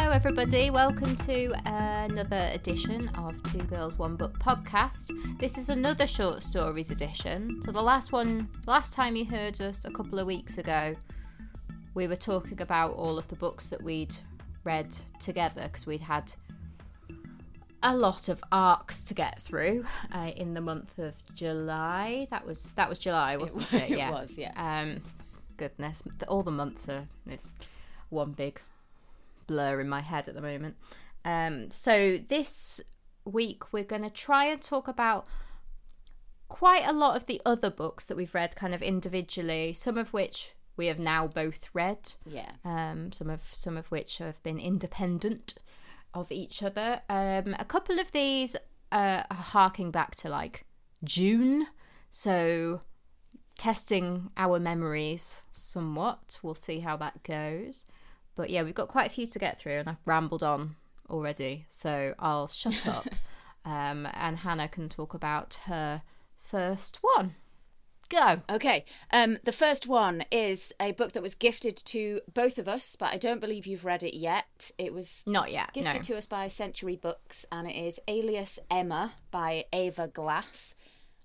Hello, everybody. Welcome to another edition of Two Girls One Book podcast. This is another short stories edition. So the last one, last time you heard us a couple of weeks ago, we were talking about all of the books that we'd read together because we'd had a lot of arcs to get through uh, in the month of July. That was that was July, wasn't it? Yeah, it was, yeah. Um, goodness, all the months are it's one big blur in my head at the moment. Um, so this week we're going to try and talk about quite a lot of the other books that we've read, kind of individually. Some of which we have now both read. Yeah. Um, some of some of which have been independent of each other. Um, a couple of these uh, are harking back to like June, so testing our memories somewhat. We'll see how that goes. But yeah, we've got quite a few to get through, and I've rambled on already, so I'll shut up. um, and Hannah can talk about her first one. Go. Okay. Um, the first one is a book that was gifted to both of us, but I don't believe you've read it yet. It was Not yet. gifted no. to us by Century Books, and it is Alias Emma by Ava Glass.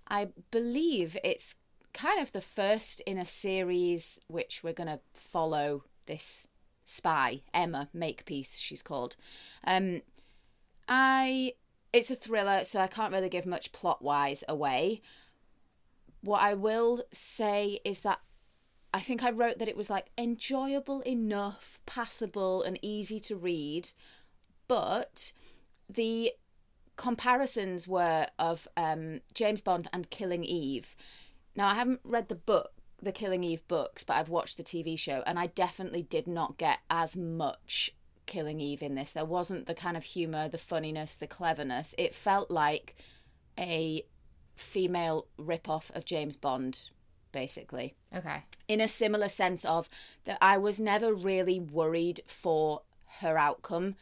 I believe it's kind of the first in a series which we're going to follow this spy Emma Makepeace she's called. Um, I it's a thriller, so I can't really give much plot wise away. What I will say is that I think I wrote that it was like enjoyable enough, passable, and easy to read, but the comparisons were of um, James Bond and Killing Eve. Now I haven't read the book, the Killing Eve books, but I've watched the TV show, and I definitely did not get as much Killing Eve in this. There wasn't the kind of humor, the funniness, the cleverness. It felt like a female rip-off of James Bond, basically Okay. in a similar sense of that I was never really worried for her outcome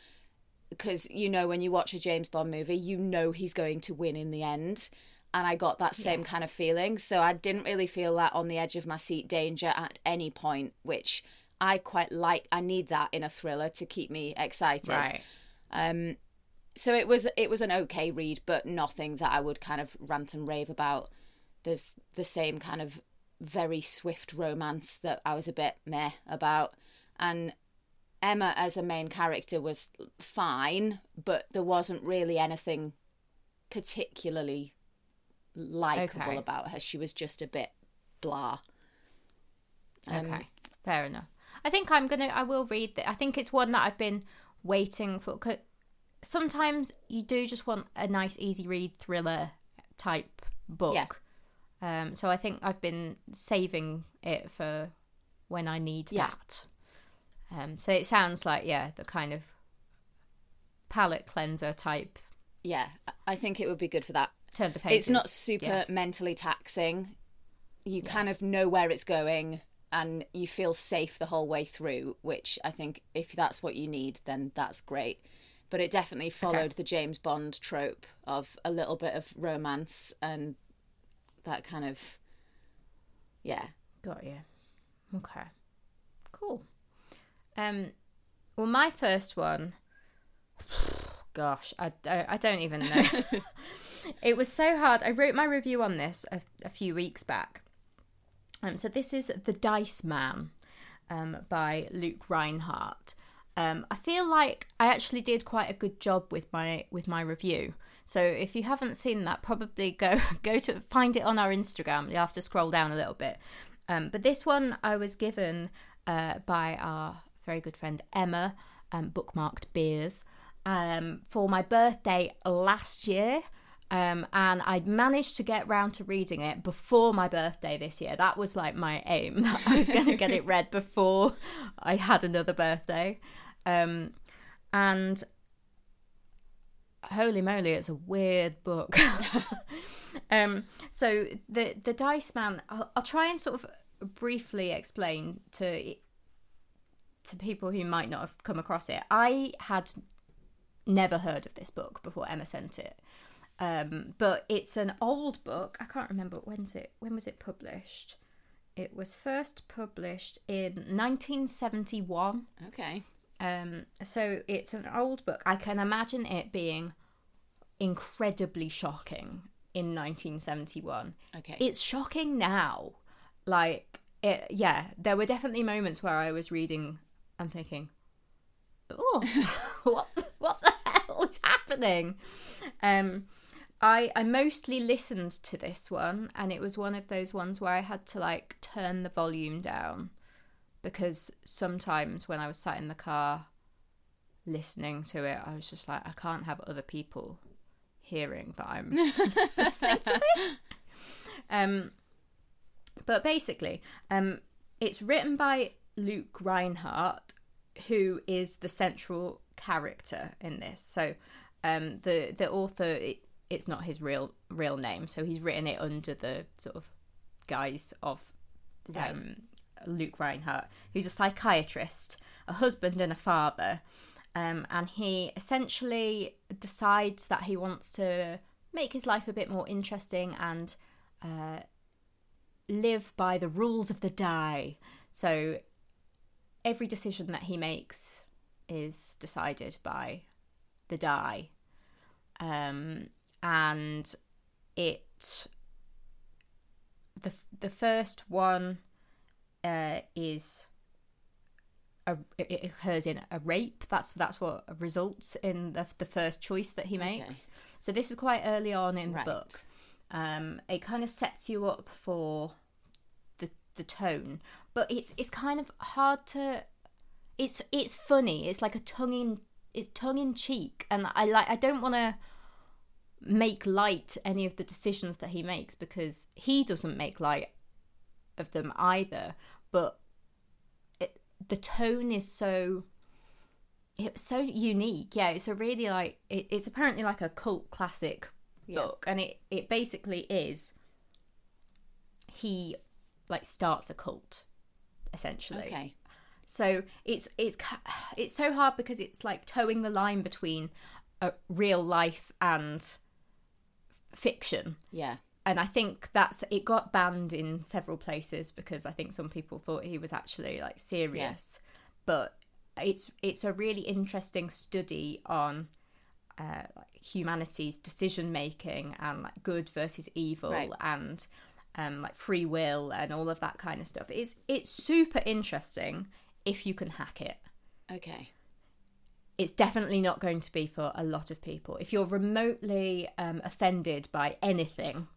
because you know when you watch a James Bond movie you know he's going to win in the end and I got that same Yes. kind of feeling so I didn't really feel that on the edge of my seat danger at any point which I quite like I need that in a thriller to keep me excited Right. um, so it was it was an okay read, but nothing that I would kind of rant and rave about. There's the same kind of very swift romance that I was a bit meh about, and Emma as a main character was fine, but there wasn't really anything particularly likable Okay. about her. She was just a bit blah. Um, Okay, fair enough. I think I'm gonna. I will read that. I think it's one that I've been waiting for. 'cause sometimes you do just want a nice, easy read thriller type book. Yeah. Um. So I think I've been saving it for when I need Yeah. that. Um. So it sounds like yeah, the kind of palate cleanser type. Yeah, I think it would be good for that. Turn the pages. it's not super yeah. mentally taxing. You kind of know where it's going and you feel safe the whole way through, which I think if that's what you need, then that's great. But it definitely followed the James Bond trope of a little bit of romance and that kind of yeah. Got you. Okay. Cool. Um, well, my first one. Gosh, I, I, I don't even know. it was so hard. I wrote my review on this a, a few weeks back. Um, so this is The Dice Man um, by Luke Rhinehart. Um, I feel like I actually did quite a good job with my with my review. So if you haven't seen that, probably go go to find it on our Instagram. You have to scroll down a little bit. Um, but this one I was given uh, by our very good friend Emma, um, bookmarked beers, um, for my birthday last year. Um, and I'd managed to get round to reading it before my birthday this year. That was like my aim. I was going to get it read before I had another birthday. Um, and holy moly, it's a weird book. um, so the the Dice Man, I'll, I'll try and sort of briefly explain to to people who might not have come across it. I had never heard of this book before Emma sent it. Um, but it's an old book. I can't remember when's it. When was it published? It was first published in 1971. Okay. Um, so it's an old book. I can imagine it being incredibly shocking in 1971. Okay. It's shocking now. Like, it, yeah, there were definitely moments where I was reading and thinking, oh, what, what the hell is happening? Um, I, I mostly listened to this one, and it was one of those ones where I had to like turn the volume down because sometimes when I was sat in the car listening to it, I was just like, I can't have other people hearing that I'm listening to this. Um, but basically, um, it's written by Luke Rhinehart who is the central character in this. So, um, the the author, it, it's not his real real name, so he's written it under the sort of guise of Right. um, Luke Rhinehart, who's a psychiatrist, a husband, and a father. Um, and he essentially decides that he wants to make his life a bit more interesting and uh, live by the rules of the die. So every decision that he makes is decided by the die. Um, and it the the first one uh, is a, it occurs in a rape. That's that's what results in the the first choice that he makes. So this is quite early on in Right. the book. Um, it kind of sets you up for the the tone, but it's it's kind of hard to. It's it's funny. It's like a tongue in it's tongue in cheek, and I like I don't want to make light any of the decisions that he makes because he doesn't make light of them either but it, the tone is so it's so unique yeah it's a really like it, it's apparently like a cult classic Yeah. book and it it basically is he like starts a cult essentially Okay. so it's it's it's so hard because it's like towing the line between a real life and fiction Yeah. and I think that's it got banned in several places because I think some people thought he was actually like serious. But it's it's a really interesting study on uh, like humanity's decision making and like good versus evil Right. and um, like free will and all of that kind of stuff. It's it's super interesting if you can hack it Okay. It's definitely not going to be for a lot of people. If you're remotely um, offended by anything,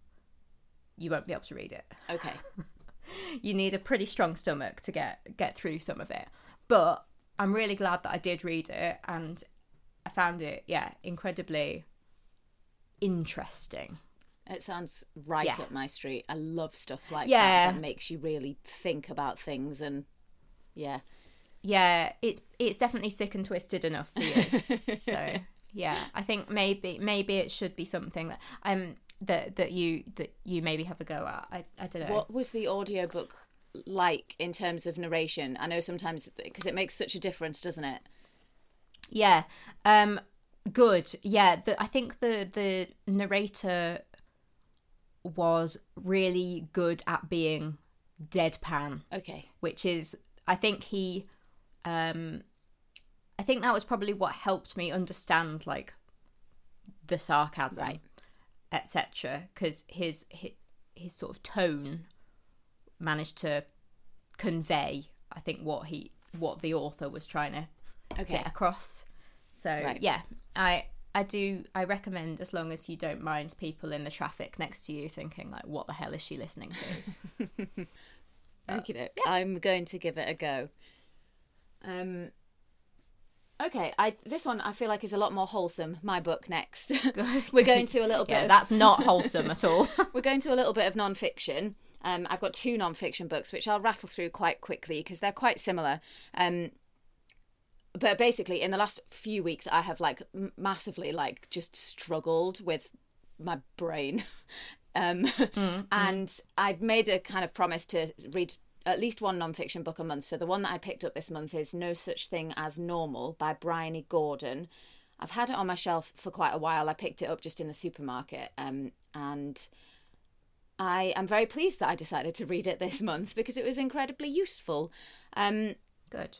you won't be able to read it. Okay. You need a pretty strong stomach to get get through some of it. But I'm really glad that I did read it, and I found it, yeah, incredibly interesting. It sounds right Yeah. up my street. I love stuff like Yeah. that that makes you really think about things and yeah. Yeah, it's it's definitely sick and twisted enough for you. so yeah, I think maybe maybe it should be something that um that that you that you maybe have a go at. I I don't know. What was the audiobook like in terms of narration? I know sometimes because it makes such a difference, doesn't it? Yeah. Um good. Yeah, the, I think the the narrator was really good at being deadpan, Okay. which is I think he um I think that was probably what helped me understand like the sarcasm Right. etc because his, his his sort of tone managed to convey I think what he what the author was trying to Okay. get across. So Right. yeah, I I do I recommend as long as you don't mind people in the traffic next to you thinking like, what the hell is she listening to? Okay, I'm going to give it a go. Um. Okay, I this one I feel like is a lot more wholesome. My book next. We're going to a little bit. yeah, of, that's not wholesome at all. We're going to a little bit of non-fiction. Um, I've got two non-fiction books which I'll rattle through quite quickly because they're quite similar. Um, but basically, in the last few weeks, I have like massively like just struggled with my brain, um, and I'd made a kind of promise to read at least one non-fiction book a month. So the one that I picked up this month is No Such Thing as Normal by Bryony Gordon. I've had it on my shelf for quite a while. I picked it up just in the supermarket, um, and I am very pleased that I decided to read it this month because it was incredibly useful. Um, Good.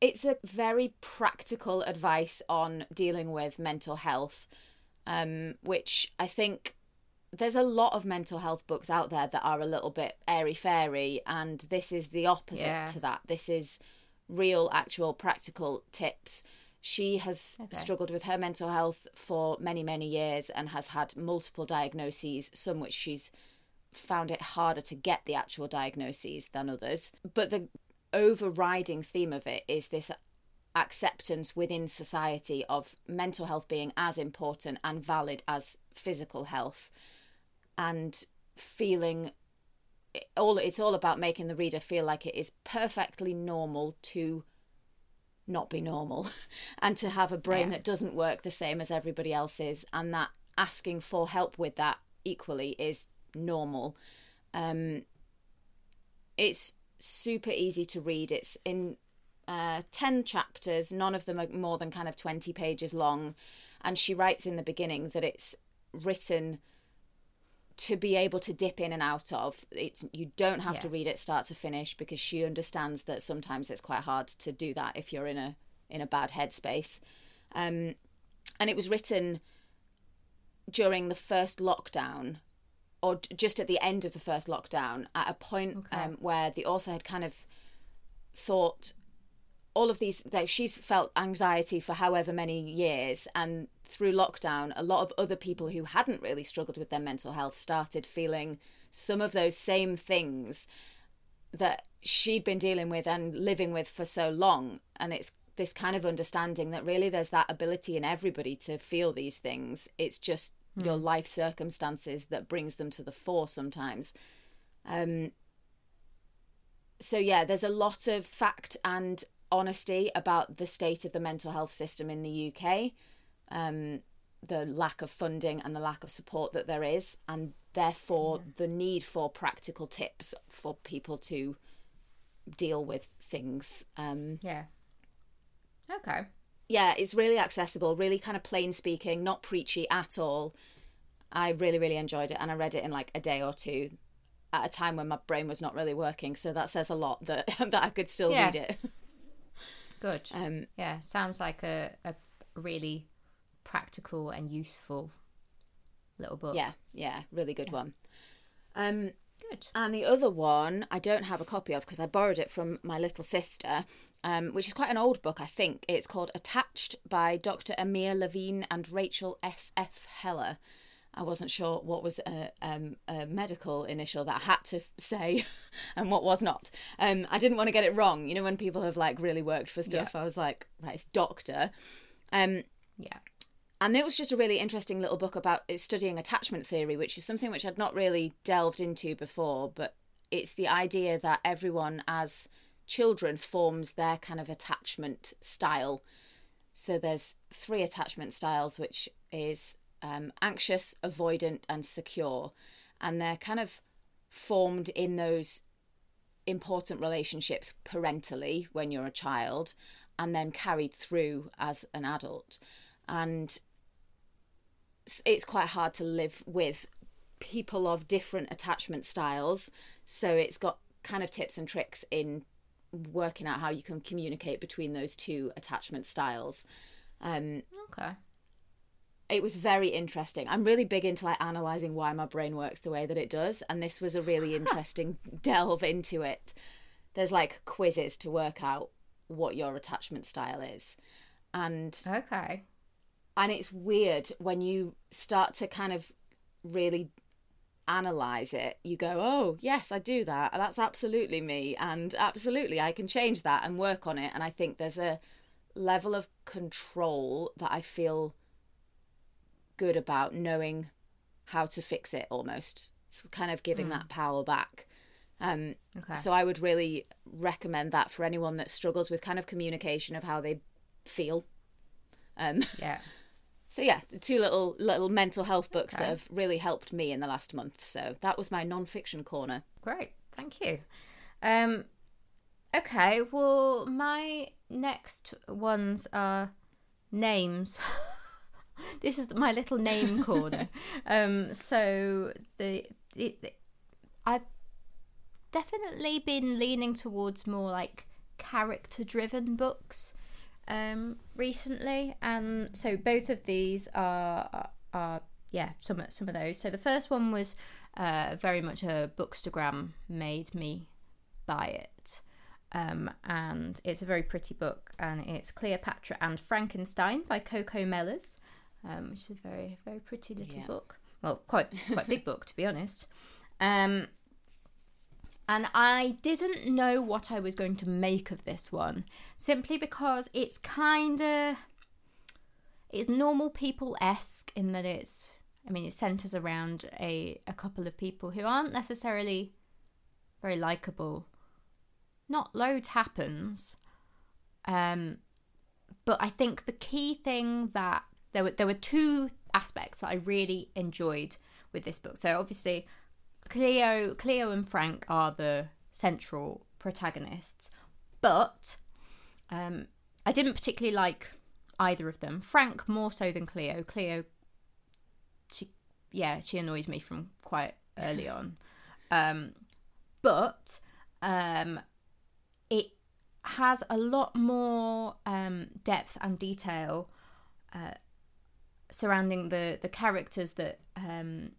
it's a very practical advice on dealing with mental health, um, which I think there's a lot of mental health books out there that are a little bit airy fairy, and this is the opposite Yeah. to that. This is real, actual, practical tips. She has Okay. struggled with her mental health for many, many years and has had multiple diagnoses, some which she's found it harder to get the actual diagnoses than others. But the overriding theme of it is this acceptance within society of mental health being as important and valid as physical health and feeling all it's all about making the reader feel like it is perfectly normal to not be normal and to have a brain Yeah. that doesn't work the same as everybody else's and that asking for help with that equally is normal. Um it's super easy to read. It's in uh 10 chapters. None of them are more than kind of 20 pages long. And she writes in the beginning that it's written to be able to dip in and out of it's you don't have to read it start to finish because she understands that sometimes it's quite hard to do that if you're in a in a bad headspace um and it was written during the first lockdown or just at the end of the first lockdown at a point Okay. um, where the author had kind of thought all of these that she's felt anxiety for however many years and through lockdown a lot of other people who hadn't really struggled with their mental health started feeling some of those same things that she'd been dealing with and living with for so long. And it's this kind of understanding that really there's that ability in everybody to feel these things. It's just your life circumstances that brings them to the fore sometimes. Um so yeah there's a lot of fact and honesty about the state of the mental health system in the UK um the lack of funding and the lack of support that there is and therefore the need for practical tips for people to deal with things um Yeah. Okay. yeah it's really accessible really kind of plain speaking not preachy at all i really really enjoyed it and i read it in like a day or two at a time when my brain was not really working so that says a lot that that i could still Yeah. read it Good. um yeah. Sounds like a, a really practical and useful little book. yeah yeah really good one um Good. And the other one I don't have a copy of because I borrowed it from my little sister, um, which is quite an old book, I think. It's called Attached by Dr. Amir Levine and Rachel S.F. Heller. I wasn't sure what was a, um, a medical initial that I had to say and what was not. Um, I didn't want to get it wrong. You know, when people have like really worked for stuff, I was like, right, it's doctor. Um, Yeah. and it was just a really interesting little book about studying attachment theory which is something which i'd not really delved into before but it's the idea that everyone as children forms their kind of attachment style so there's three attachment styles which is um, anxious avoidant and secure. And they're kind of formed in those important relationships parentally when you're a child and then carried through as an adult. And it's quite hard to live with people of different attachment styles so it's got kind of tips and tricks in working out how you can communicate between those two attachment styles. Um Okay. It was very interesting. I'm really big into like analyzing why my brain works the way that it does, and this was a really interesting delve into it. There's like quizzes to work out what your attachment style is, and Okay. and it's weird when you start to kind of really analyze it you go oh yes i do that that's absolutely me and absolutely i can change that and work on it and i think there's a level of control that i feel good about knowing how to fix it almost it's kind of giving that power back um Okay. so i would really recommend that for anyone that struggles with kind of communication of how they feel um yeah. so yeah, the two little little mental health books that have really helped me in the last month. So that was my non-fiction corner. Great. Thank you. Um okay, well my next ones are names. this is my little name corner. um so the it, I've definitely been leaning towards more like character driven books um, recently, and so both of these are are yeah some some of those. So the first one was uh, very much a bookstagram made me buy it. Um, and it's a very pretty book, and it's Cleopatra and Frankenstein by Coco Mellors, um, which is a very very pretty little Yeah. book. Well, quite quite big book to be honest. Um, and I didn't know what I was going to make of this one, simply because it's kind of it's normal people esque in that it's. I mean, it centers around a a couple of people who aren't necessarily very likable. Not loads happens, um, but I think the key thing that there were there were two aspects that I really enjoyed with this book. So obviously, Cleo, Cleo and Frank are the central protagonists, but um, I didn't particularly like either of them. Frank more so than Cleo. Cleo, she, yeah, she annoys me from quite early on, um, but um, it has a lot more um, depth and detail uh, surrounding the the characters that um,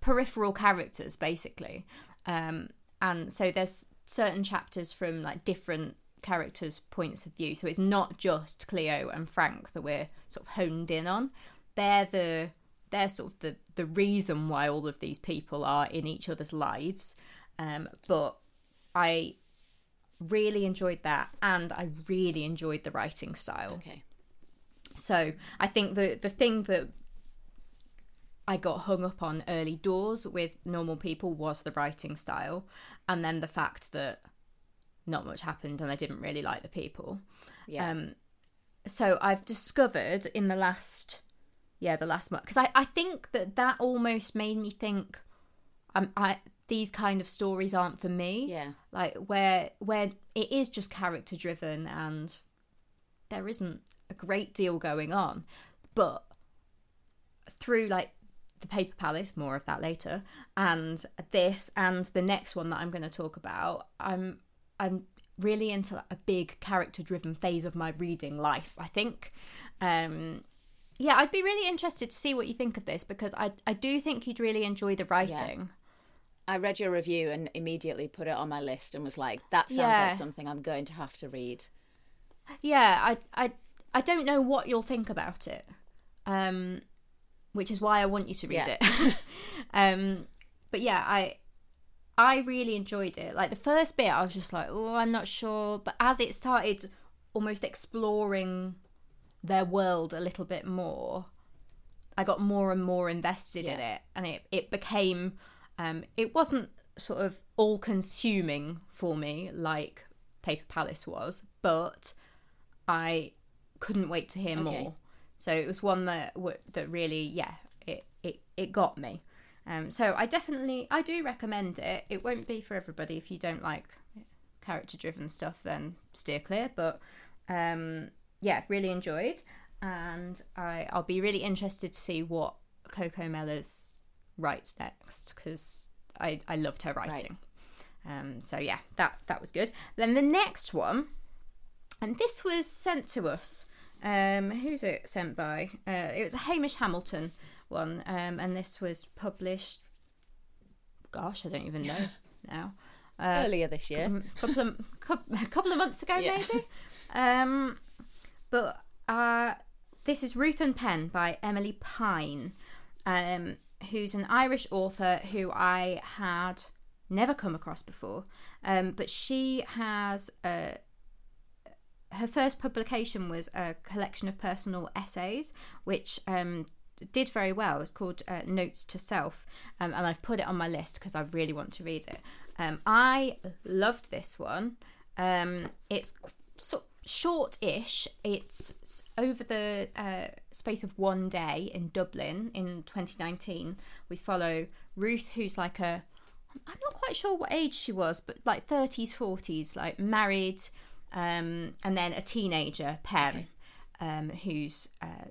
peripheral characters basically. Um and so there's certain chapters from like different characters points of view. So it's not just cleo and frank that we're sort of honed in on. They're the they're sort of the the reason why all of these people are in each other's lives. Um but i really enjoyed that and i really enjoyed the writing style. Okay. So I think the the thing that I got hung up on early doors with normal people was the writing style, and then the fact that not much happened and I didn't really like the people. Yeah. Um, so I've discovered in the last, yeah, the last month because I, I think that that almost made me think, um, I these kind of stories aren't for me yeah. like where where it is just character driven and there isn't great deal going on but through like the paper palace more of that later and this and the next one that i'm going to talk about i'm i'm really into like, a big character driven phase of my reading life i think um yeah i'd be really interested to see what you think of this because i i do think you'd really enjoy the writing I read your review and immediately put it on my list and was like, that sounds Yeah. like something I'm going to have to read. yeah i i i don't know what you'll think about it um which is why i want you to read Yeah. it. Um but yeah i i really enjoyed it. Like the first bit i was just like oh i'm not sure but as it started almost exploring their world a little bit more i got more and more invested in it and it it became um it wasn't sort of all consuming for me like paper palace was but I couldn't wait to hear Okay. more. So it was one that that really, yeah, it it it got me. Um, so I definitely I do recommend it. It won't be for everybody if you don't like character driven stuff, then steer clear. But um, yeah, really enjoyed, and I I'll be really interested to see what Coco Mellors writes next because I I loved her writing. Um, so yeah, that that was good. Then the next one and this was sent to us. Um, who's it sent by? Uh, it was a Hamish Hamilton one, um, and this was published. Gosh, I don't even know now. Uh, Earlier this year. a couple of a couple of months ago, Yeah. maybe. Um, but uh, this is Ruth and Pen by Emilie Pine, um, who's an Irish author who I had never come across before. Um, but she has a her first publication was a collection of personal essays, which um, did very well. It's called uh, Notes to Self, um, and I've put it on my list because I really want to read it. Um, I loved this one. Um, it's so short-ish. It's over the uh, space of one day in Dublin in 2019. We follow Ruth, who's like a I'm not quite sure what age she was, but like 30s, 40s, like married, um, and then a teenager, Pen, um, who's uh,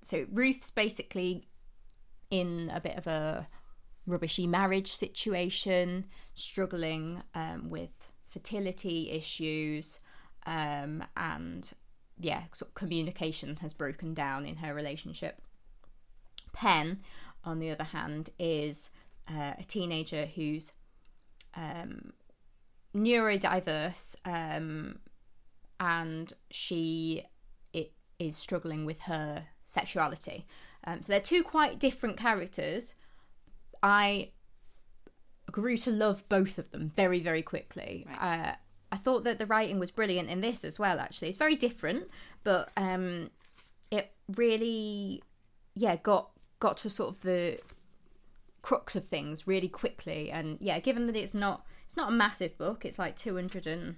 so Ruth's basically in a bit of a rubbishy marriage situation, struggling um, with fertility issues, um, and yeah, sort of communication has broken down in her relationship. Pen, on the other hand, is uh, a teenager who's um, neurodiverse um, and she it, is struggling with her sexuality. Um, so they're two quite different characters. I grew to love both of them very, very quickly. Right. Uh, I thought that the writing was brilliant in this as well. Actually, it's very different, but um, it really, yeah, got got to sort of the crux of things really quickly. And yeah, given that it's not it's not a massive book, it's like two hundred and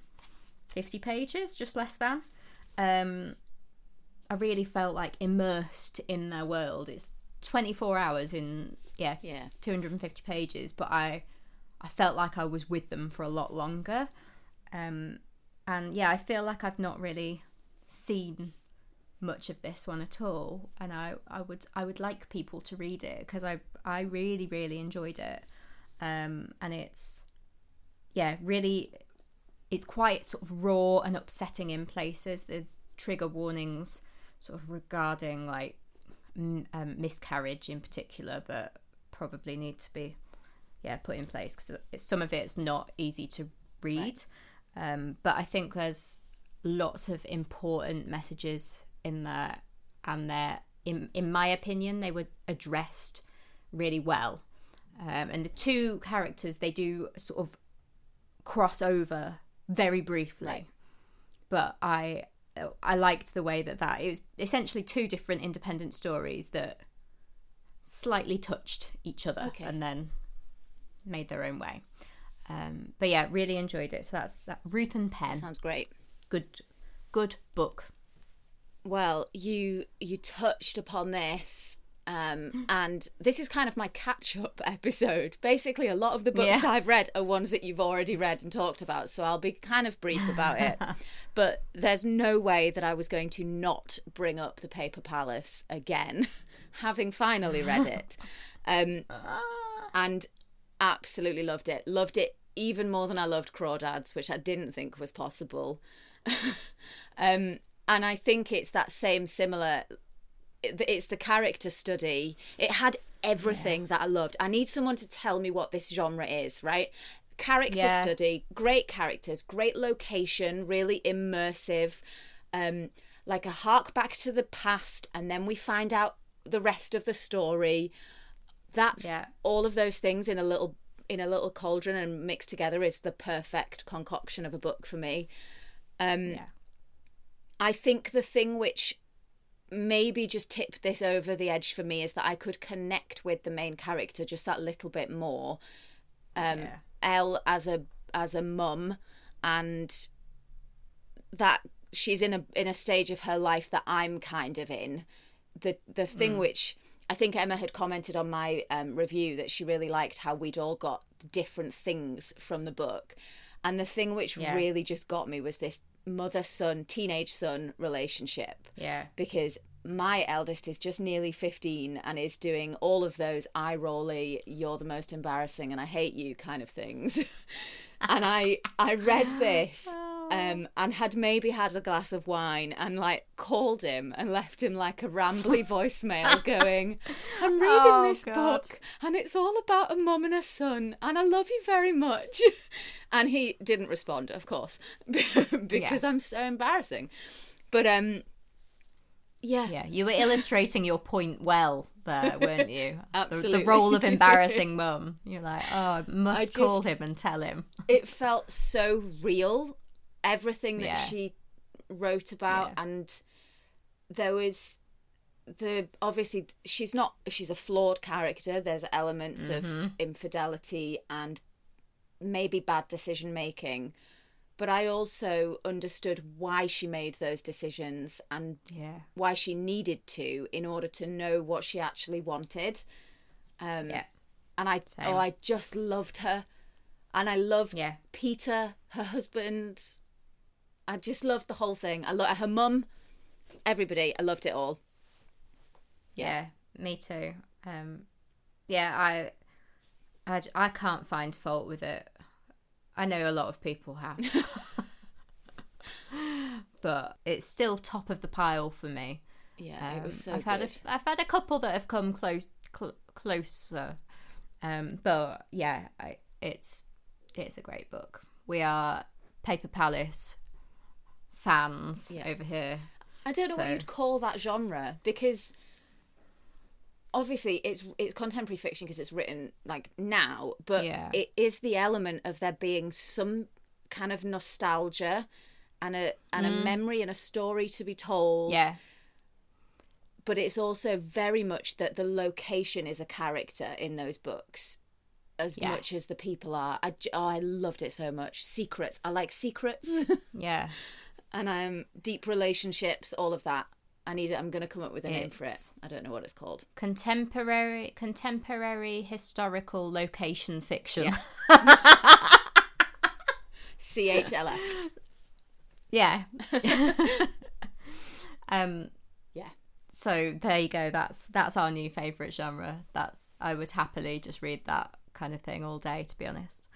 fifty pages, just less than. Um, I really felt like immersed in their world. It's twenty four hours in yeah yeah two hundred and fifty pages, but I I felt like I was with them for a lot longer. Um, and yeah, I feel like I've not really seen much of this one at all, and I, I would I would like people to read it because I I really really enjoyed it, um, and it's yeah really it's quite sort of raw and upsetting in places. There's trigger warnings sort of regarding like m- um, miscarriage in particular, but probably need to be yeah put in place because some of it's not easy to read. Right. Um, but I think there's lots of important messages in there, and they're, in, in my opinion, they were addressed really well. Um, and the two characters, they do sort of cross over very briefly. Right. But I I liked the way that that it was essentially two different independent stories that slightly touched each other okay. and then made their own way. Um, but yeah, really enjoyed it. So that's that. Ruth and Pen. sounds great. Good, good book. Well, you you touched upon this um, and this is kind of my catch up episode. Basically, a lot of the books yeah. I've read are ones that you've already read and talked about, so I'll be kind of brief about it. but there's no way that I was going to not bring up The Paper Palace again, having finally read it. Um, and absolutely loved it. Loved it even more than I loved Crawdads, which I didn't think was possible. um, and I think it's that same similar. It's the character study. It had everything yeah. that I loved. I need someone to tell me what this genre is, right? Character yeah. study, great characters, great location, really immersive. Um, like a hark back to the past, and then we find out the rest of the story. That's yeah. all of those things in a little in a little cauldron and mixed together is the perfect concoction of a book for me. Um, yeah. I think the thing which maybe just tip this over the edge for me is that I could connect with the main character just that little bit more. Um, yeah. Elle as a as a mum, and that she's in a in a stage of her life that I'm kind of in. The the thing mm. which I think Emma had commented on my um, review that she really liked how we'd all got different things from the book. And the thing which yeah. really just got me was this mother son, teenage son relationship. Yeah. Because my eldest is just nearly 15 and is doing all of those eye rolly, you're the most embarrassing and I hate you kind of things. and I I read this um, and had maybe had a glass of wine and like called him and left him like a rambly voicemail going, I'm reading oh, this God. book and it's all about a mum and a son and I love you very much. and he didn't respond, of course, because yeah. I'm so embarrassing. But um, yeah. Yeah, you were illustrating your point well there, weren't you? Absolutely. The, the, role of embarrassing mum. You're like, oh, I must I just, call him and tell him. it felt so real everything that yeah. she wrote about yeah. and there was the obviously she's not she's a flawed character there's elements mm-hmm. of infidelity and maybe bad decision making but i also understood why she made those decisions and yeah why she needed to in order to know what she actually wanted um yeah and i Same. oh i just loved her and i loved yeah. peter her husband I just loved the whole thing. I love her mum, everybody. I loved it all. Yeah, yeah me too. Um, yeah, I, I, I can't find fault with it. I know a lot of people have. but it's still top of the pile for me. Yeah, it was so Um, I've good. had a, I've had a couple that have come close cl- closer, um, but yeah, I, it's it's a great book. We are Paper Palace fans Yeah. over here. I don't know what you'd call that genre because obviously it's it's contemporary fiction because it's written like now, but Yeah. it is the element of there being some kind of nostalgia and a and a memory and a story to be told. Mm. Yeah, But it's also very much that the location is a character in those books. As Yeah. much as the people are, I, oh, I loved it so much. Secrets, I like secrets, yeah. and I'm um, deep relationships, all of that. I need it. I'm going to come up with a name for it. I don't know what it's called. Contemporary contemporary historical location fiction. CHLF. Yeah. um Yeah. so there you go. That's that's our new favorite genre. That's I would happily just read that kind of thing all day to be honest.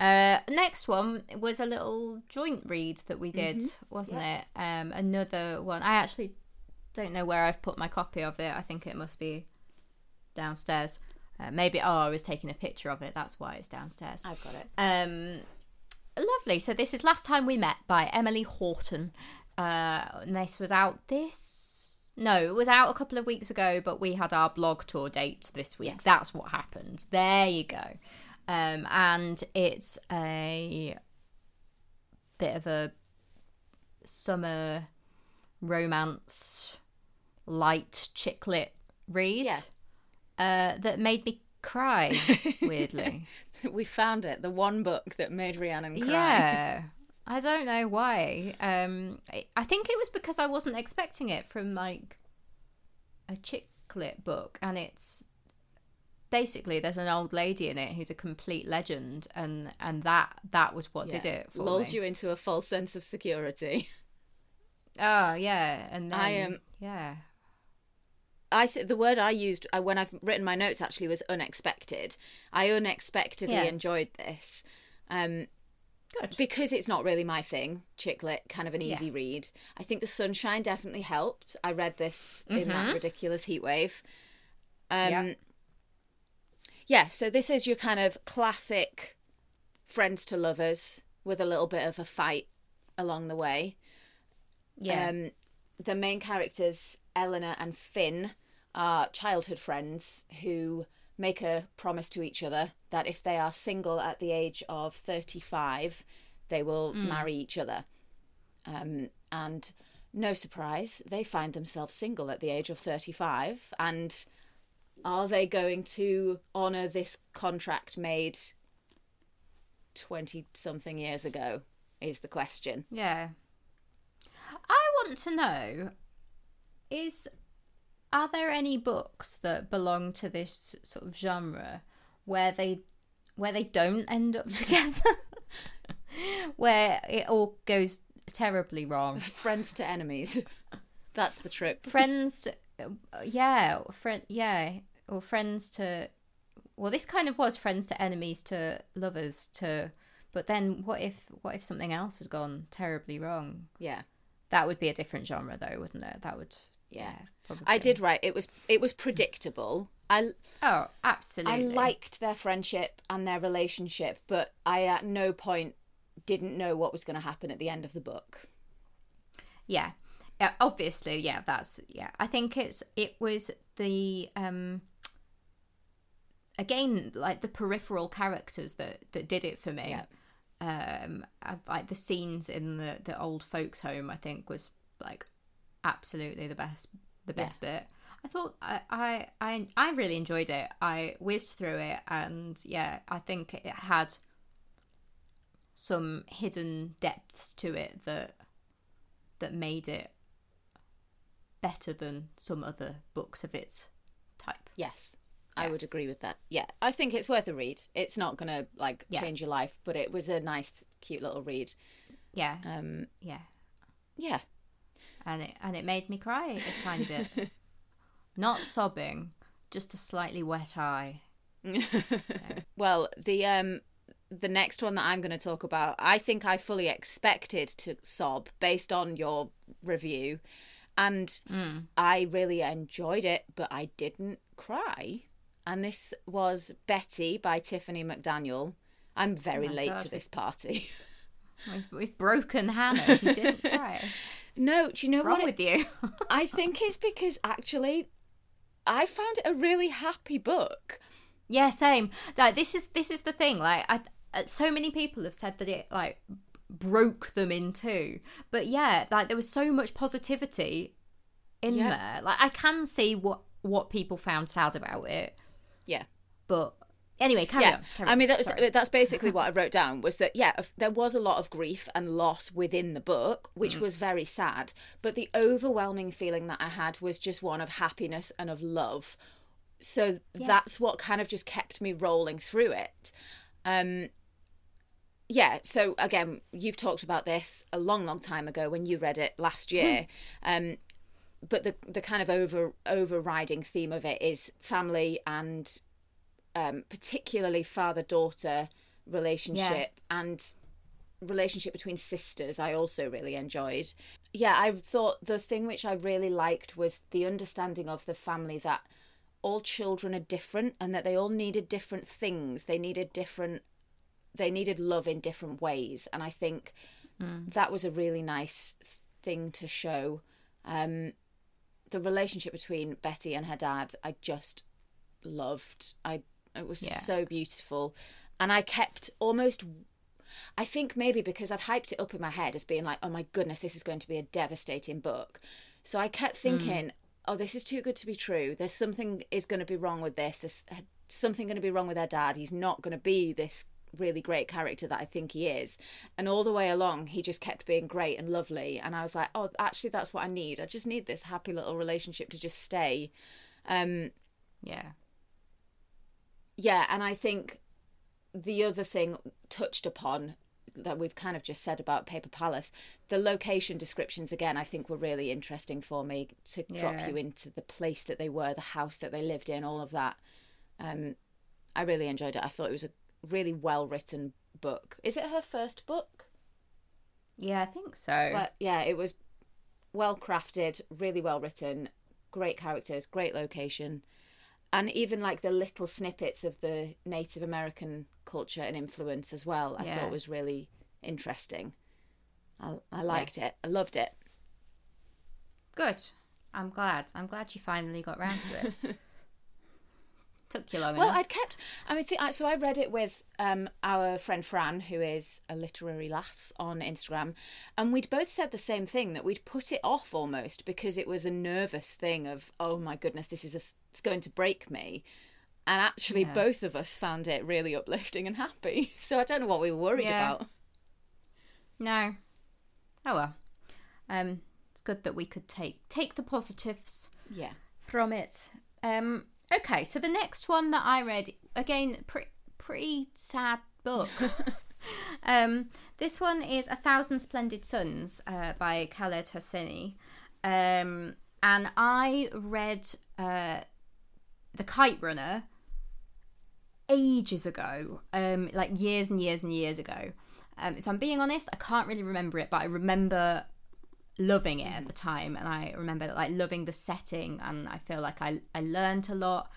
Uh next one was a little joint read that we did, wasn't it? Um another one. I actually don't know where I've put my copy of it. I think it must be downstairs. Uh, maybe oh, I was taking a picture of it. That's why it's downstairs. I've got it. Um, lovely. So this is Last Time We Met by Emily Houghton. Uh, this was out this. No, it was out a couple of weeks ago, but we had our blog tour date this week. Yes. That's what happened. There you go. Um, and it's a bit of a summer romance, light chick lit read Yeah. uh, that made me cry, weirdly. we found it. The one book that made Rhiannon cry. Yeah. I don't know why. Um, I, I think it was because I wasn't expecting it from like a chick lit book, and it's basically there's an old lady in it who's a complete legend, and and that that was what did it for Lulled me. you into a false sense of security. Oh yeah, and then I am- um, yeah, I th- the word I used uh, when I've written my notes actually was unexpected. I unexpectedly Yeah. enjoyed this. Um, good. because it's not really my thing, chick lit, kind of an easy read. I think the sunshine definitely helped. I read this in that ridiculous heat wave. Um, Yeah. yeah, so this is your kind of classic friends to lovers with a little bit of a fight along the way. Yeah, Um, the main characters, Eleanor and Finn, are childhood friends who make a promise to each other that if they are single at the age of 35, they will marry each other. Um, and no surprise, they find themselves single at the age of 35. And are they going to honour this contract made 20 something years ago? Is the question. yeah. I want to know: is are there any books that belong to this sort of genre where they where they don't end up together, where it all goes terribly wrong? friends to enemies. That's the trick. friends yeah friend yeah or friends to well this kind of was friends to enemies to lovers to but then what if what if something else had gone terribly wrong Yeah. That would be a different genre though wouldn't it that would Yeah. probably I did write it was it was predictable. I oh absolutely. I liked their friendship and their relationship, but I at no point didn't know what was going to happen at the end of the book. yeah yeah obviously yeah that's yeah i think it's it was the um again like the peripheral characters that that did it for me Yeah. Um I, like the scenes in the the old folks home i think was like absolutely the best the best bit. I thought I, I i i really enjoyed it. I whizzed through it and yeah i think it had some hidden depths to it that that made it better than some other books of its type. Yes. I would agree with that. Yeah, I think it's worth a read. It's not going to like Yeah. change your life, but it was a nice cute little read. yeah Um yeah yeah. and it and it made me cry a tiny bit not sobbing just a slightly wet eye Well, the um the next one that I'm going to talk about, I think I fully expected to sob based on your review. And Mm. I really enjoyed it, but I didn't cry. And this was Betty by Tiffany McDaniel. I'm very Oh late God, to this party. We've, we've broken Hannah. You didn't cry. no, do you know Wrong what? with you? I think it's because actually I found it a really happy book. yeah, same. Like this is this is the thing. Like I, uh, so many people have said that it like broke them in two. But yeah, like there was so much positivity in Yeah. there. Like I can see what what people found sad about it. Yeah. But anyway, carry yeah, on. carry I mean that was that's basically what I wrote down was that yeah, there was a lot of grief and loss within the book, which was very sad. But the overwhelming feeling that I had was just one of happiness and of love. So that's what kind of just kept me rolling through it. Um, yeah. So again, you've talked about this a long, long time ago when you read it last year. um, but the the kind of over overriding theme of it is family and um, particularly father daughter relationship and relationship between sisters I also really enjoyed. Yeah, I thought the thing which I really liked was the understanding of the family that all children are different and that they all needed different things. They needed different they needed love in different ways and I think that was a really nice thing to show. Um the relationship between Betty and her dad I just loved. I it was Yeah. so beautiful, and I kept almost. I think maybe because I'd hyped it up in my head as being like, oh my goodness, this is going to be a devastating book. So I kept hmm. thinking, oh, this is too good to be true. There's something is going to be wrong with this. There's something going to be wrong with her dad. He's not going to be this really great character that I think he is. And all the way along, he just kept being great and lovely. And I was like, oh, actually, that's what I need. I just need this happy little relationship to just stay. Um, yeah. yeah, and I think the other thing touched upon that we've kind of just said about Paper Palace, the location descriptions again, I think were really interesting for me to drop you into the place that they were, the house that they lived in, all of that. Um, I really enjoyed it. I thought it was a really well written book. Is it her first book? Yeah, I think so. But yeah, it was well crafted, really well written, great characters, great location, and even like the little snippets of the Native American culture and influence as well. I Yeah. thought was really interesting. I, I liked it. I loved it. Good. I'm glad. I'm glad you finally got round to it. Took you long Well, enough. I'd kept. I mean, th- I- so I read it with um, our friend Fran, who is a literary lass on Instagram, and we'd both said the same thing that we'd put it off almost because it was a nervous thing of, oh my goodness, this is a, it's going to break me. And actually, Yeah. both of us found it really uplifting and happy. So I don't know what we were worried Yeah. about. No. Oh well. Um, it's good that we could take take the positives Yeah. from it. Um, okay, so the next one that I read again, pretty pretty sad book. um, this one is A Thousand Splendid Suns uh, by Khaled Hosseini. Um, and I read uh, The Kite Runner ages ago, um, like years and years and years ago. Um, if I'm being honest, I can't really remember it, but I remember loving it at the time, and I remember like loving the setting, and I feel like I I learned a lot.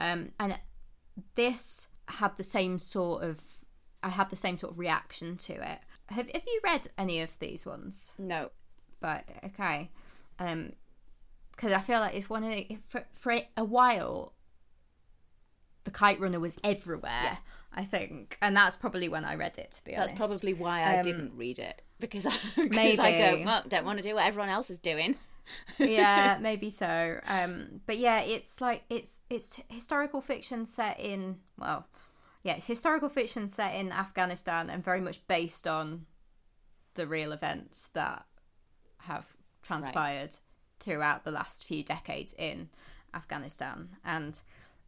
Um, and this had the same sort of I had the same sort of reaction to it. Have Have you read any of these ones? No. But okay, um, because I feel like it's one of the, for for a while. The Kite Runner was everywhere. I think, and that's probably when I read it. To be That's honest, probably why I Um, didn't read it because I, because I go, well, don't want to do what everyone else is doing. yeah, maybe so. Um, but yeah, it's like it's it's historical fiction set in well, yeah, it's historical fiction set in Afghanistan and very much based on the real events that have transpired throughout the last few decades in Afghanistan. And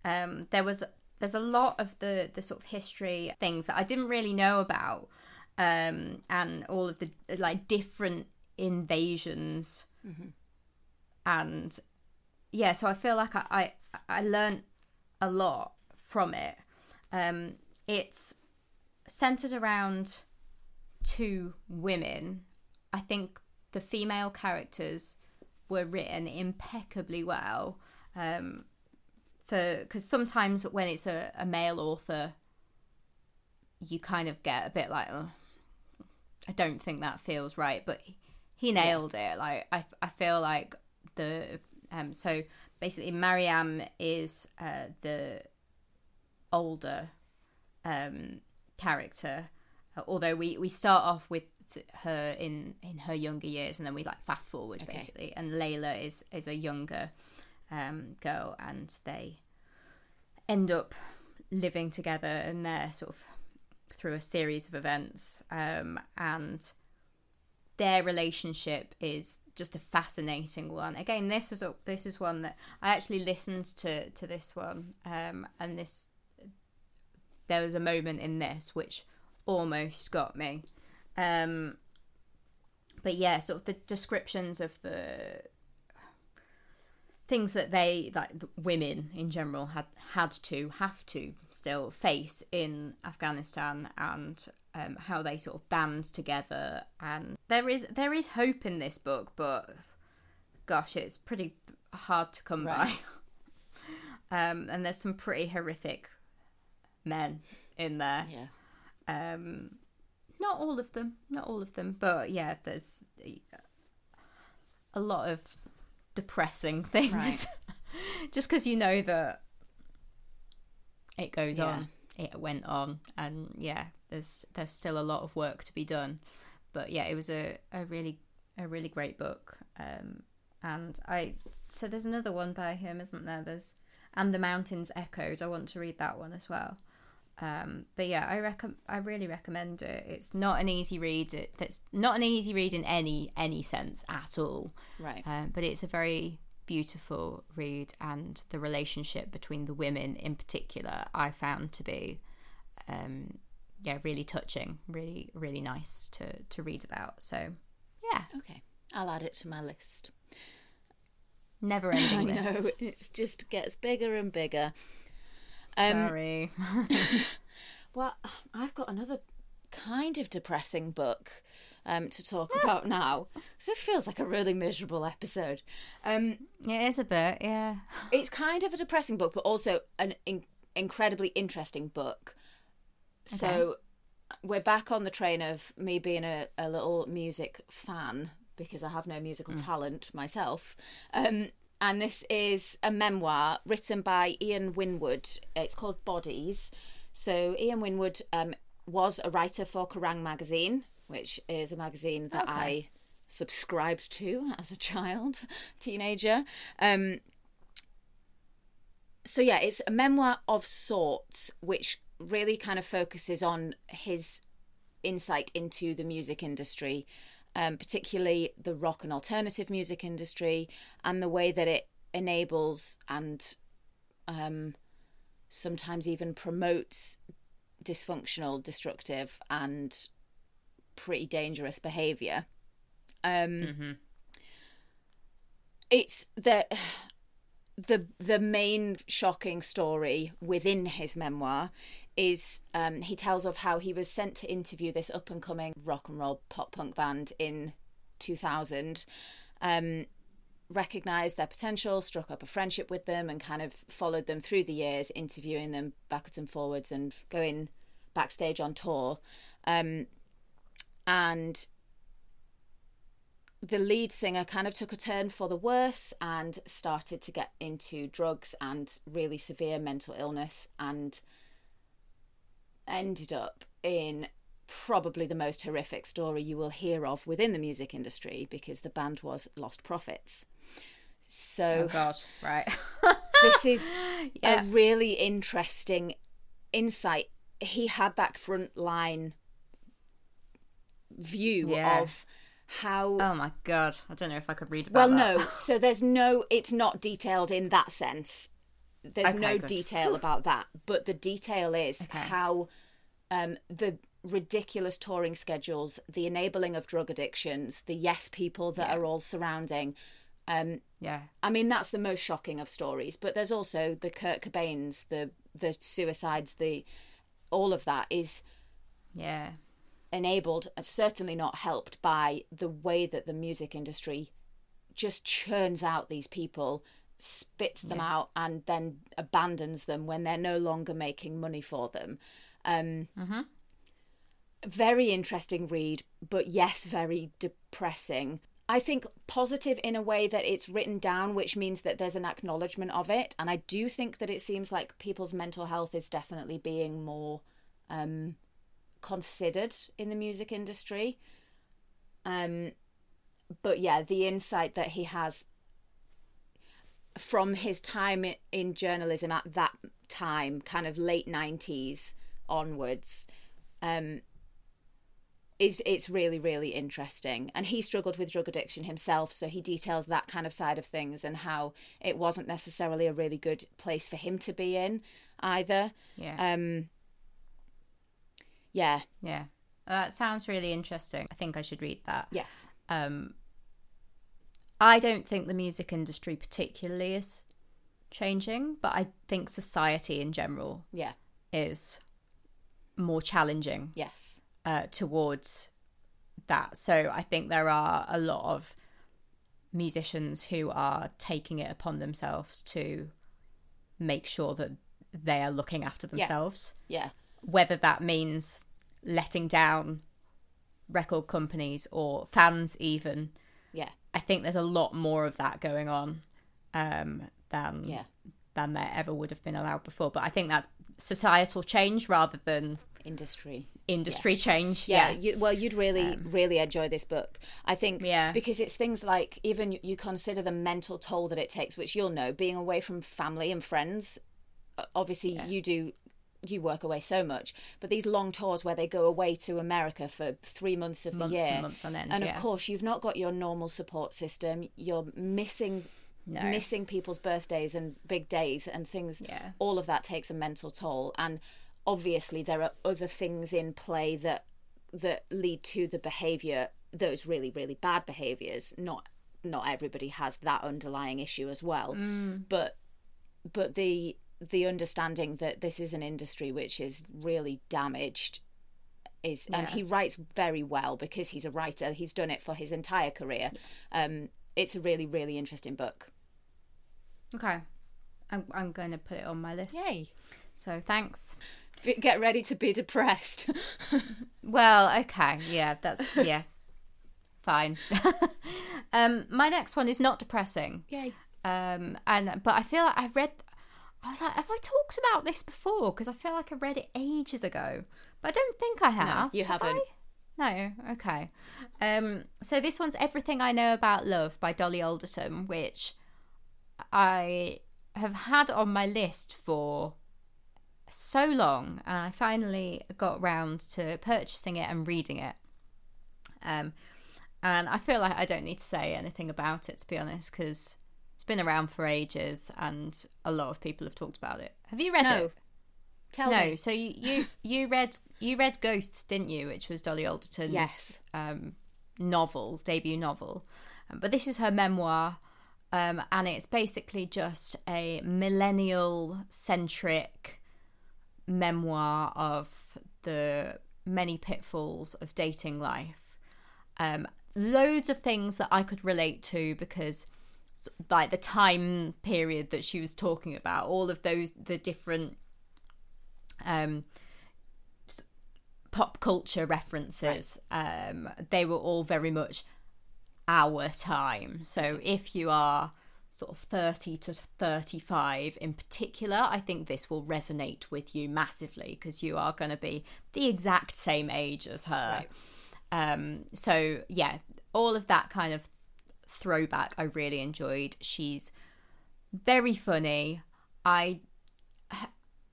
um, there was there's a lot of the the sort of history things that I didn't really know about, um, and all of the like different invasions and yeah so i feel like i i, I learned a lot from it um it's centered around two women. I think the female characters were written impeccably well. Um, for because sometimes when it's a, a male author, you kind of get a bit like, oh, I don't think that feels right, but he nailed yeah. it. Like I, I feel like the um so basically Mariam is uh, the older um character, although we we start off with her in in her younger years and then we like fast forward okay. basically and Laila is is a younger um girl and they end up living together and they're sort of through a series of events um and their relationship is just a fascinating one. Again, this is a, this is one that I actually listened to to this one, um, and this there was a moment in this which almost got me. Um, but yeah, sort of the descriptions of the things that they like women in general had had to have to still face in Afghanistan and um, how they sort of band together. And there is there is hope in this book but gosh it's pretty hard to come right. by um, and there's some pretty horrific men in there. Yeah. Um not all of them not all of them but yeah there's a lot of depressing things. Right. just because you know that it goes yeah. on it went on and yeah there's there's still a lot of work to be done. But yeah it was a, a really a really great book um, and i so there's another one by him isn't there? There's and the mountains echoed. I want to read that one as well um, but yeah i reckon i really recommend it it's not an easy read it, it's not an easy read in any any sense at all right um, but it's a very beautiful read and the relationship between the women in particular i found to be um, yeah, really touching, really, really nice to to read about. So, yeah. Okay, I'll add it to my list. Never ending list. know it just gets bigger and bigger. Um, Sorry. well, I've got another kind of depressing book um, to talk about now. So it feels like a really miserable episode. Um, it is a bit, yeah. It's kind of a depressing book, but also an in- incredibly interesting book. So okay. we're back on the train of me being a, a little music fan because I have no musical mm. talent myself. Um, and this is a memoir written by Ian Winwood. It's called Bodies. So Ian Winwood um, was a writer for Kerrang magazine, which is a magazine that okay. I subscribed to as a child, teenager. Um, so yeah, it's a memoir of sorts, which really kind of focuses on his insight into the music industry, um, particularly the rock and alternative music industry, and the way that it enables and um, sometimes even promotes dysfunctional, destructive, and pretty dangerous behavior. Um, mm-hmm. It's that the the main shocking story within his memoir is um, he tells of how he was sent to interview this up and coming rock and roll pop punk band in 2000 um, recognized their potential struck up a friendship with them and kind of followed them through the years interviewing them backwards and forwards and going backstage on tour. Um, and the lead singer kind of took a turn for the worse and started to get into drugs and really severe mental illness and ended up in probably the most horrific story you will hear of within the music industry because the band was Lostprophets. So, oh gosh, right. this is yeah. a really interesting insight. He had that front line view yeah. of how oh my god i don't know if i could read about well that. no so there's no it's not detailed in that sense there's okay, no good. detail about that but the detail is okay. how um, the ridiculous touring schedules the enabling of drug addictions the yes people that yeah. are all surrounding um, yeah i mean that's the most shocking of stories but there's also the kurt cobains the the suicides the all of that is Yeah. enabled and certainly not helped by the way that the music industry just churns out these people spits them out and then abandons them when they're no longer making money for them um very interesting read but yes very depressing I think positive in a way that it's written down, which means that there's an acknowledgement of it. And I do think that it seems like people's mental health is definitely being more um, considered in the music industry. Um, but yeah, the insight that he has from his time in journalism at that time, kind of late 90s onwards, um, is it's really really interesting and he struggled with drug addiction himself so he details that kind of side of things and how it wasn't necessarily a really good place for him to be in either Yeah. um yeah yeah. That sounds really interesting. I think I should read that. yes Um, I don't think the music industry particularly is changing, but I think society in general yeah is more challenging yes uh, towards that. So I think there are a lot of musicians who are taking it upon themselves to make sure that they are looking after themselves, yeah whether that means letting down record companies or fans, even. Yeah I think there's a lot more of that going on um, than yeah than there ever would have been allowed before. But I think that's societal change rather than industry industry change. yeah, Yeah, You, well you'd really really enjoy this book i think Yeah. because it's things like even you- consider the mental toll that it takes which you'll know being away from family and friends obviously you do you work away so much but these long tours where they go away to america for three months of months the year and months on end. and yeah. of course you've not got your normal support system you're missing No. missing people's birthdays and big days and things Yeah. all of that takes a mental toll and obviously there are other things in play that that lead to the behavior those really really bad behaviors not not everybody has that underlying issue as well Mm. but but the the understanding that this is an industry which is really damaged is and he writes very well because he's a writer he's done it for his entire career um it's a really really interesting book Okay. I'm, I'm going to put it on my list. yay So thanks. get ready to be depressed Well, okay. Yeah, that's, yeah. Fine. um, my next one is not depressing. yay Um, and, but I feel like I've read, I was like, have I talked about this before? Because I feel like I read it ages ago. But I don't think I have. No, you Have haven't. I? No, okay. Um, so this one's Everything I Know About Love by Dolly Alderton, which I have had on my list for so long, and I finally got round to purchasing it and reading it. Um, and I feel like I don't need to say anything about it to be honest, because been around for ages, and a lot of people have talked about it. Have you read No. it? tell no, me so you, you you read you read Ghosts, didn't you? Which was Dolly Alderton's Yes. um, novel, debut novel. Um, but this is her memoir, um, and it's basically just a millennial centric memoir of the many pitfalls of dating life. Um, loads of things that I could relate to because like the time period that she was talking about all of those the different um pop culture references um they were all very much our time so if you are sort of 30 to 35 in particular i think this will resonate with you massively because you are going to be the exact same age as her Right. um so yeah all of that kind of throwback i really enjoyed she's very funny i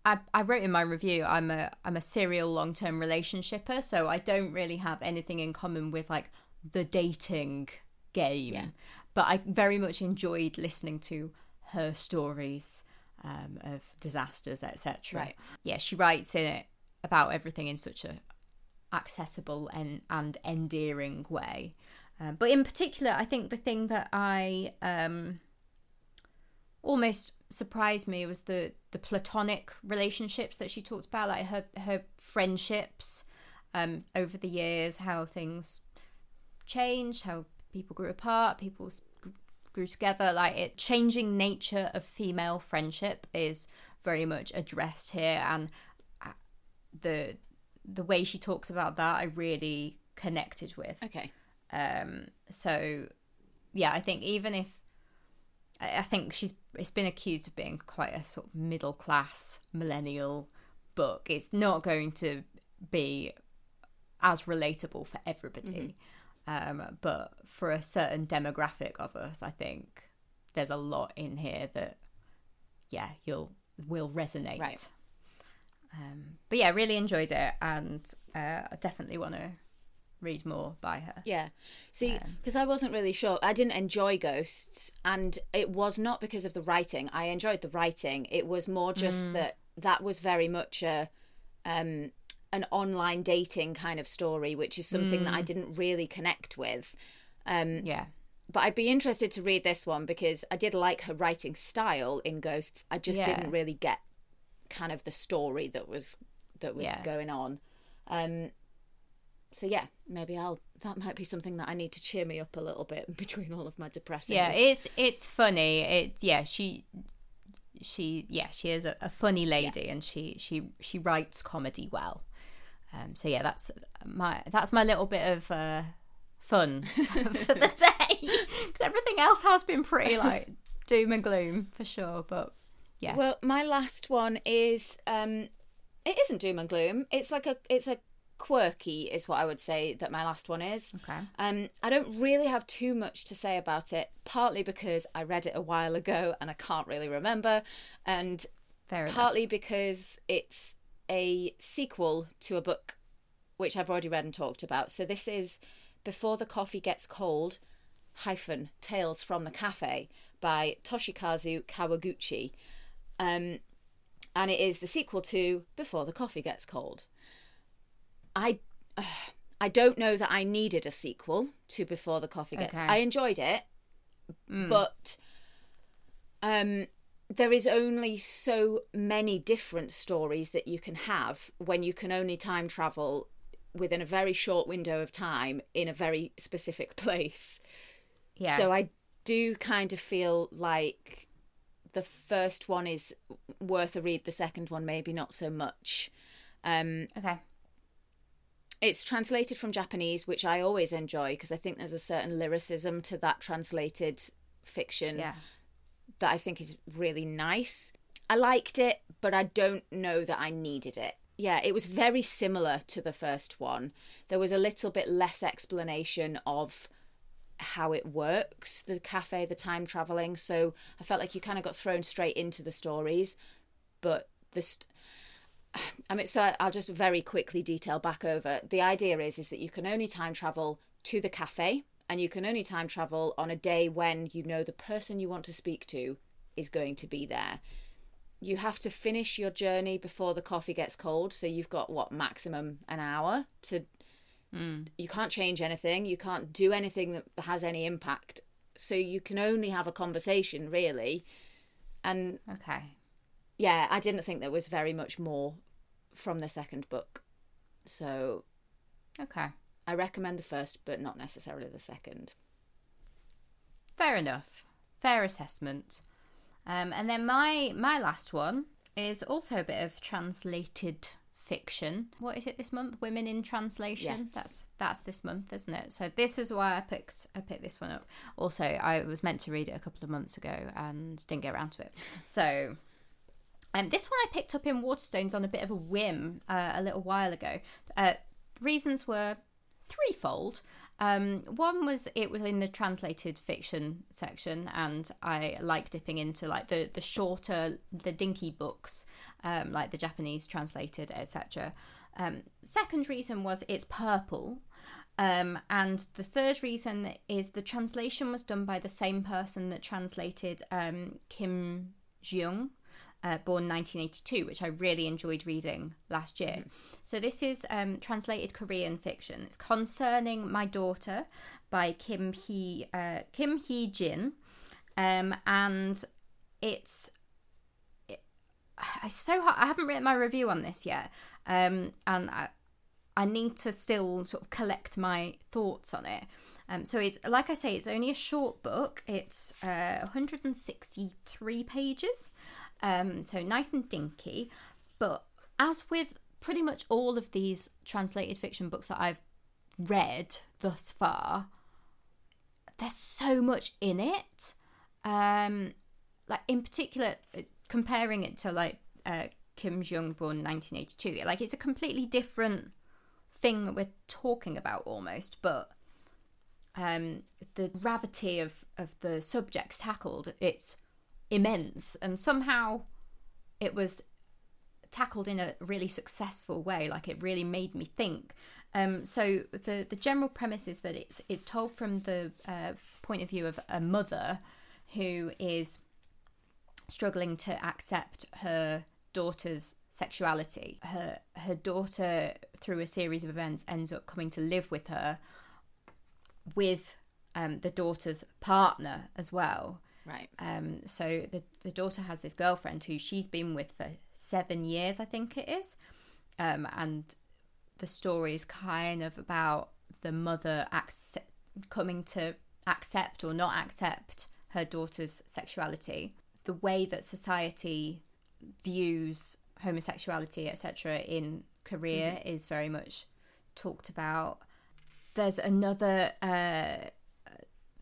I, I wrote in my review I'm a I'm a serial long term relationshiper, so I don't really have anything in common with like the dating game. Yeah. But I very much enjoyed listening to her stories um, of disasters, etc. Right. Yeah, she writes in it about everything in such a accessible and and endearing way. Um, but in particular, I think the thing that I um, almost surprised me was the the platonic relationships that she talked about, like her her friendships, um, over the years, how things changed, how people grew apart, people grew together. Like it, changing nature of female friendship is very much addressed here, and uh, the the way she talks about that, I really connected with. Okay. Um, so yeah, I think even if I I think she's it's been accused of being quite a sort of middle class millennial book. It's not going to be as relatable for everybody, um, but for a certain demographic of us, I think there's a lot in here that yeah you'll will resonate. Right. Um, but yeah, really enjoyed it, and uh, I definitely want to read more by her. Yeah. See, because I wasn't really sure. I didn't enjoy Ghosts, and it was not because of the writing. I enjoyed the writing. It was more just that that was very much a um an online dating kind of story, which is something that I didn't really connect with. Um, Yeah. but I'd be interested to read this one because I did like her writing style in Ghosts. I just Yeah. didn't really get kind of the story that was that was Yeah. going on. Um so yeah, maybe I'll that might be something that I need to cheer me up a little bit between all of my depressing. Yeah, it's it's funny. It's yeah, she she yeah, she is a, a funny lady and she she she writes comedy well. Um so yeah, that's my that's my little bit of uh fun for the day because everything else has been pretty like doom and gloom for sure, but yeah. Well, my last one is um it isn't doom and gloom. It's like a it's a quirky is what I would say that my last one is. Okay. Um, I don't really have too much to say about it, partly because I read it a while ago and I can't really remember, and Fair enough. partly because it's a sequel to a book which I've already read and talked about. So this is Before the Coffee Gets Cold hyphen Tales from the Cafe by Toshikazu Kawaguchi. Um, and it is the sequel to Before the Coffee Gets Cold. I I don't know that I needed a sequel to Before the Coffee Gets. Okay. I enjoyed it, but um, there is only so many different stories that you can have when you can only time travel within a very short window of time in a very specific place. yeah. So I do kind of feel like the first one is worth a read, the second one maybe not so much. Um, okay. It's translated from Japanese, which I always enjoy because I think there's a certain lyricism to that translated fiction Yeah. that I think is really nice. I liked it, but I don't know that I needed it. Yeah, it was very similar to the first one. There was a little bit less explanation of how it works, the cafe, the time traveling. So I felt like you kind of got thrown straight into the stories, but the st- I mean, so I'll just very quickly detail back over. The idea is is that you can only time travel to the cafe, and you can only time travel on a day when you know the person you want to speak to is going to be there. You have to finish your journey before the coffee gets cold, so you've got what maximum an hour to. Hmm. You can't change anything. You can't do anything that has any impact. So you can only have a conversation, really. And Okay. Yeah, I didn't think there was very much more from the second book. So Okay. I recommend the first, but not necessarily the second. Fair enough. Fair assessment. Um, and then my my last one is also a bit of translated fiction. What is it this month? Women in translation. Yes. That's that's this month, isn't it? So this is why I picked I picked this one up. Also, I was meant to read it a couple of months ago and didn't get around to it. So um, this one I picked up in Waterstones on a bit of a whim uh, a little while ago. Uh, reasons were threefold. Um, one was it was in the translated fiction section, and I like dipping into like the the shorter, the dinky books, um, like the Japanese translated, etc. Um, second reason was it's purple. Um, and the third reason is the translation was done by the same person that translated um, Kim Jiyoung, uh, born 1982, which I really enjoyed reading last year. So this is um, translated Korean fiction. It's concerning my daughter by Kim Hye uh, Kim Hye-jin, um, and it's it, I so hard, I haven't written my review on this yet, um, and I, I need to still sort of collect my thoughts on it. Um, so it's like I say, it's only a short book. It's uh, 163 pages, um, so nice and dinky. But as with pretty much all of these translated fiction books that I've read thus far, there's so much in it. Um, like in particular, comparing it to like uh, Kim Jiyoung born 1982, like it's a completely different thing that we're talking about almost, but um, the gravity of of the subjects tackled, it's immense, and somehow it was tackled in a really successful way. Like it really made me think. Um, so the the general premise is that it's it's told from the uh, point of view of a mother who is struggling to accept her daughter's sexuality. Her her daughter, through a series of events, ends up coming to live with her, with um, the daughter's partner as well. Right. Um, so the the daughter has this girlfriend who she's been with for seven years, I think it is, um, and the story is kind of about the mother accept, coming to accept or not accept her daughter's sexuality. The way that society views homosexuality, etc., in Korea mm-hmm. is very much talked about. There's another uh,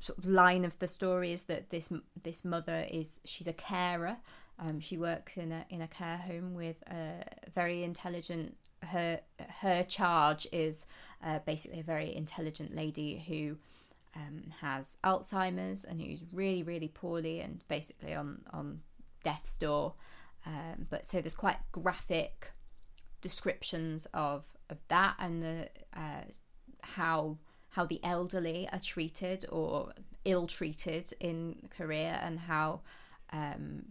sort of line of the story is that this this mother is she's a carer. Um, she works in a in a care home with a very intelligent. Her her charge is uh, basically a very intelligent lady who um, has Alzheimer's and who's really really poorly and basically on on death's door. Um, but so there's quite graphic descriptions of of that and the uh, how how the elderly are treated or ill treated in Korea and how um,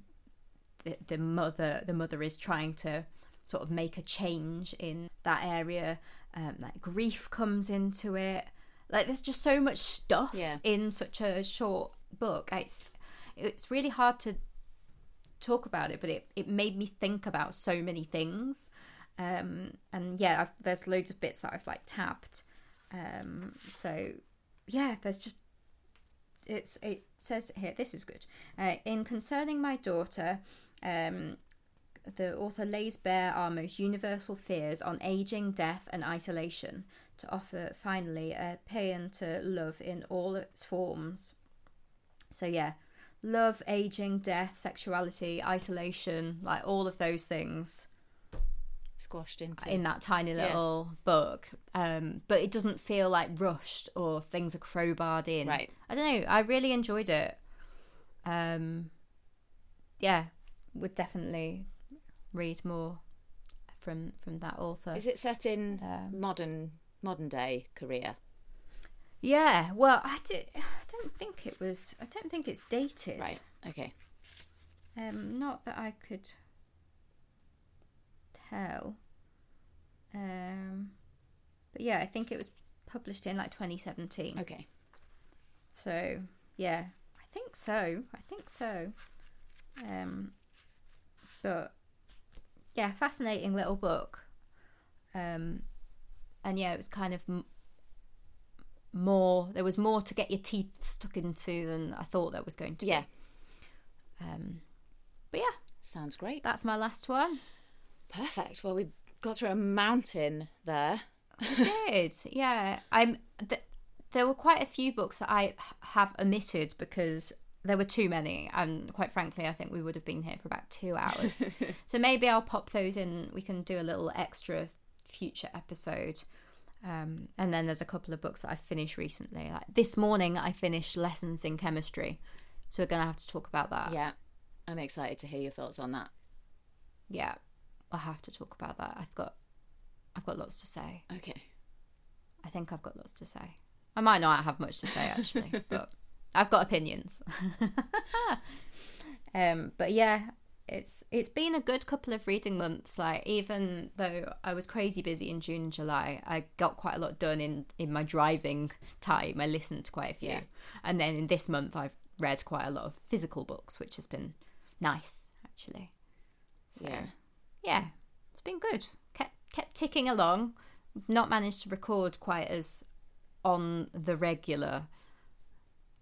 the, the mother the mother is trying to sort of make a change in that area. Um, like grief comes into it. Like there's just so much stuff yeah. in such a short book. It's it's really hard to talk about it, but it, it made me think about so many things. Um, and yeah, I've, there's loads of bits that I've like tapped. Um, so yeah, there's just it's it says here this is good. Uh, in concerning my daughter, um, the author lays bare our most universal fears on aging, death, and isolation to offer finally a paean to love in all its forms. So yeah, love, aging, death, sexuality, isolation, like all of those things squashed into in that tiny little yeah. book. Um, but it doesn't feel like rushed or things are crowbarred in. Right. I don't know. I really enjoyed it. Um, yeah, would definitely read more from from that author. Is it set in um, modern modern day Korea? Yeah. Well, I, do, I don't think it was. I don't think it's dated. Right. Okay. Um, not that I could tell. Um, but yeah, I think it was published in like 2017. Okay. So yeah, I think so. I think so. Um, but yeah, fascinating little book. Um, and yeah, it was kind of m- more. There was more to get your teeth stuck into than I thought there was going to. Yeah. Be. Um, but yeah, sounds great. That's my last one. Perfect. Well, we got through a mountain there. We did. Yeah. I'm. Th- there were quite a few books that I have omitted because there were too many and quite frankly i think we would have been here for about two hours so maybe i'll pop those in we can do a little extra future episode um, and then there's a couple of books that i finished recently like this morning i finished lessons in chemistry so we're gonna have to talk about that yeah i'm excited to hear your thoughts on that yeah I have to talk about that. I've got I've got lots to say. Okay. I think I've got lots to say. I might not have much to say actually, but I've got opinions. um, but yeah, it's it's been a good couple of reading months. Like even though I was crazy busy in June and July, I got quite a lot done in in my driving time. I listened to quite a few, yeah. and then in this month I've read quite a lot of physical books, which has been nice actually. So, yeah yeah, it's been good. Kept kept ticking along. not managed to record quite as on the regular.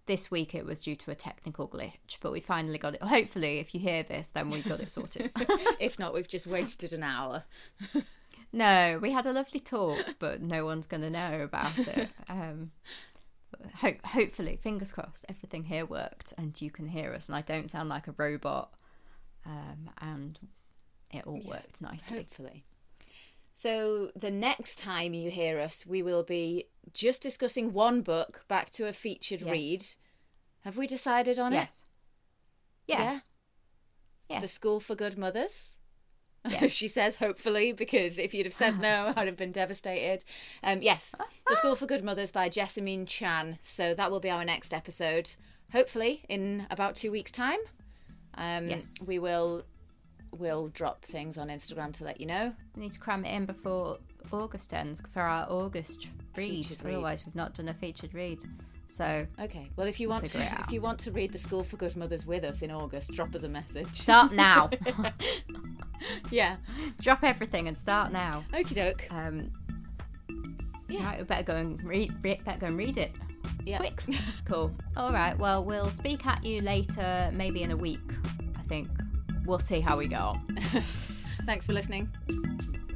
This week it was due to a technical glitch, but we finally got it. Hopefully, if you hear this, then we got it sorted. if not, we've just wasted an hour. no, we had a lovely talk, but no one's going to know about it. Um, hope, hopefully, fingers crossed, everything here worked and you can hear us, and I don't sound like a robot. Um, and it all worked nicely. Hopefully. So, the next time you hear us, we will be just discussing one book back to a featured Yes. read. Have we decided on it? Yes. Yes. it? Yes. The School for Good Mothers? Yes. she says, hopefully, because if you'd have said no, I'd have been devastated. Um, yes, The School for Good Mothers by Jessamine Chan. So, that will be our next episode, hopefully, in about two weeks' time. Um, Yes. We will. We'll drop things on Instagram to let you know. We need to cram it in before August ends for our August read. Featured read. Otherwise, we've not done a featured read. So Okay. Well, if you want to, if you want to read the School for Good Mothers with us in August, drop us a message. start now. Yeah. Drop everything and start now. Okie doke. Um, Yeah. Right, we better go and read. re- Better go and read it. Yeah. Quick. Cool. All right. Well, we'll speak at you later, maybe in a week. I think we'll see how we go. Thanks for listening.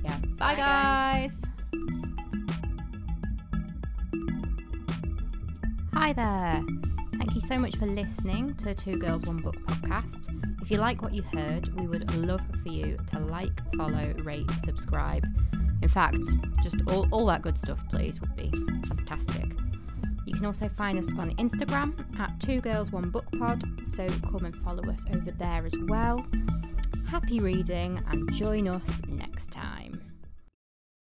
Yeah. Bye, Bye, guys. guys. Hi there. Thank you so much for listening to Two Girls One Book podcast. If you like what you heard, we would love for you to like, follow, rate, subscribe. In fact, just all, all that good stuff, please, would be fantastic. You can also find us on Instagram at Two Girls One Book Pod, so come and follow us over there as well. Happy reading and join us next time.